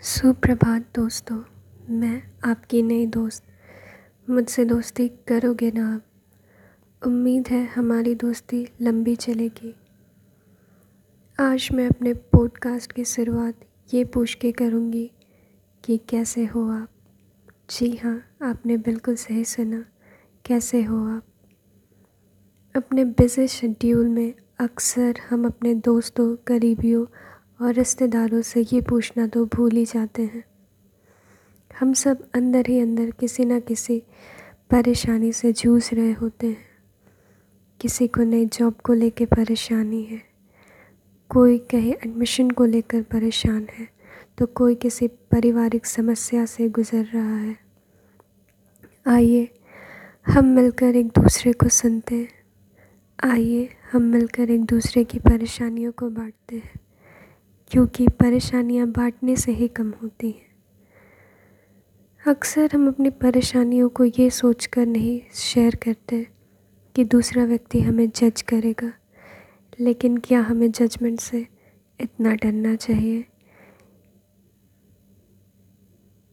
सुप्रभात दोस्तों, मैं आपकी नई दोस्त। मुझसे दोस्ती करोगे ना आप? उम्मीद है हमारी दोस्ती लंबी चलेगी। आज मैं अपने पॉडकास्ट की शुरुआत ये पूछ के करूँगी कि कैसे हो आप? जी हाँ आपने बिल्कुल सही सुना। कैसे हो आप? अपने बिज़ी शेड्यूल में अक्सर हम अपने दोस्तों करीबियों और रिश्तेदारों से ये पूछना तो भूल ही जाते हैं। हम सब अंदर ही अंदर किसी न किसी परेशानी से जूझ रहे होते हैं। किसी को नई जॉब को लेकर परेशानी है, कोई कहीं एडमिशन को लेकर परेशान है तो कोई किसी पारिवारिक समस्या से गुज़र रहा है। आइए, हम मिलकर एक दूसरे को सुनते हैं। आइए, हम मिलकर एक दूसरे की परेशानियों को बांटते हैं। क्योंकि परेशानियाँ बांटने से ही कम होती हैं। अक्सर हम अपनी परेशानियों को ये सोच कर नहीं शेयर करते कि दूसरा व्यक्ति हमें जज करेगा, लेकिन क्या हमें जजमेंट से इतना डरना चाहिए?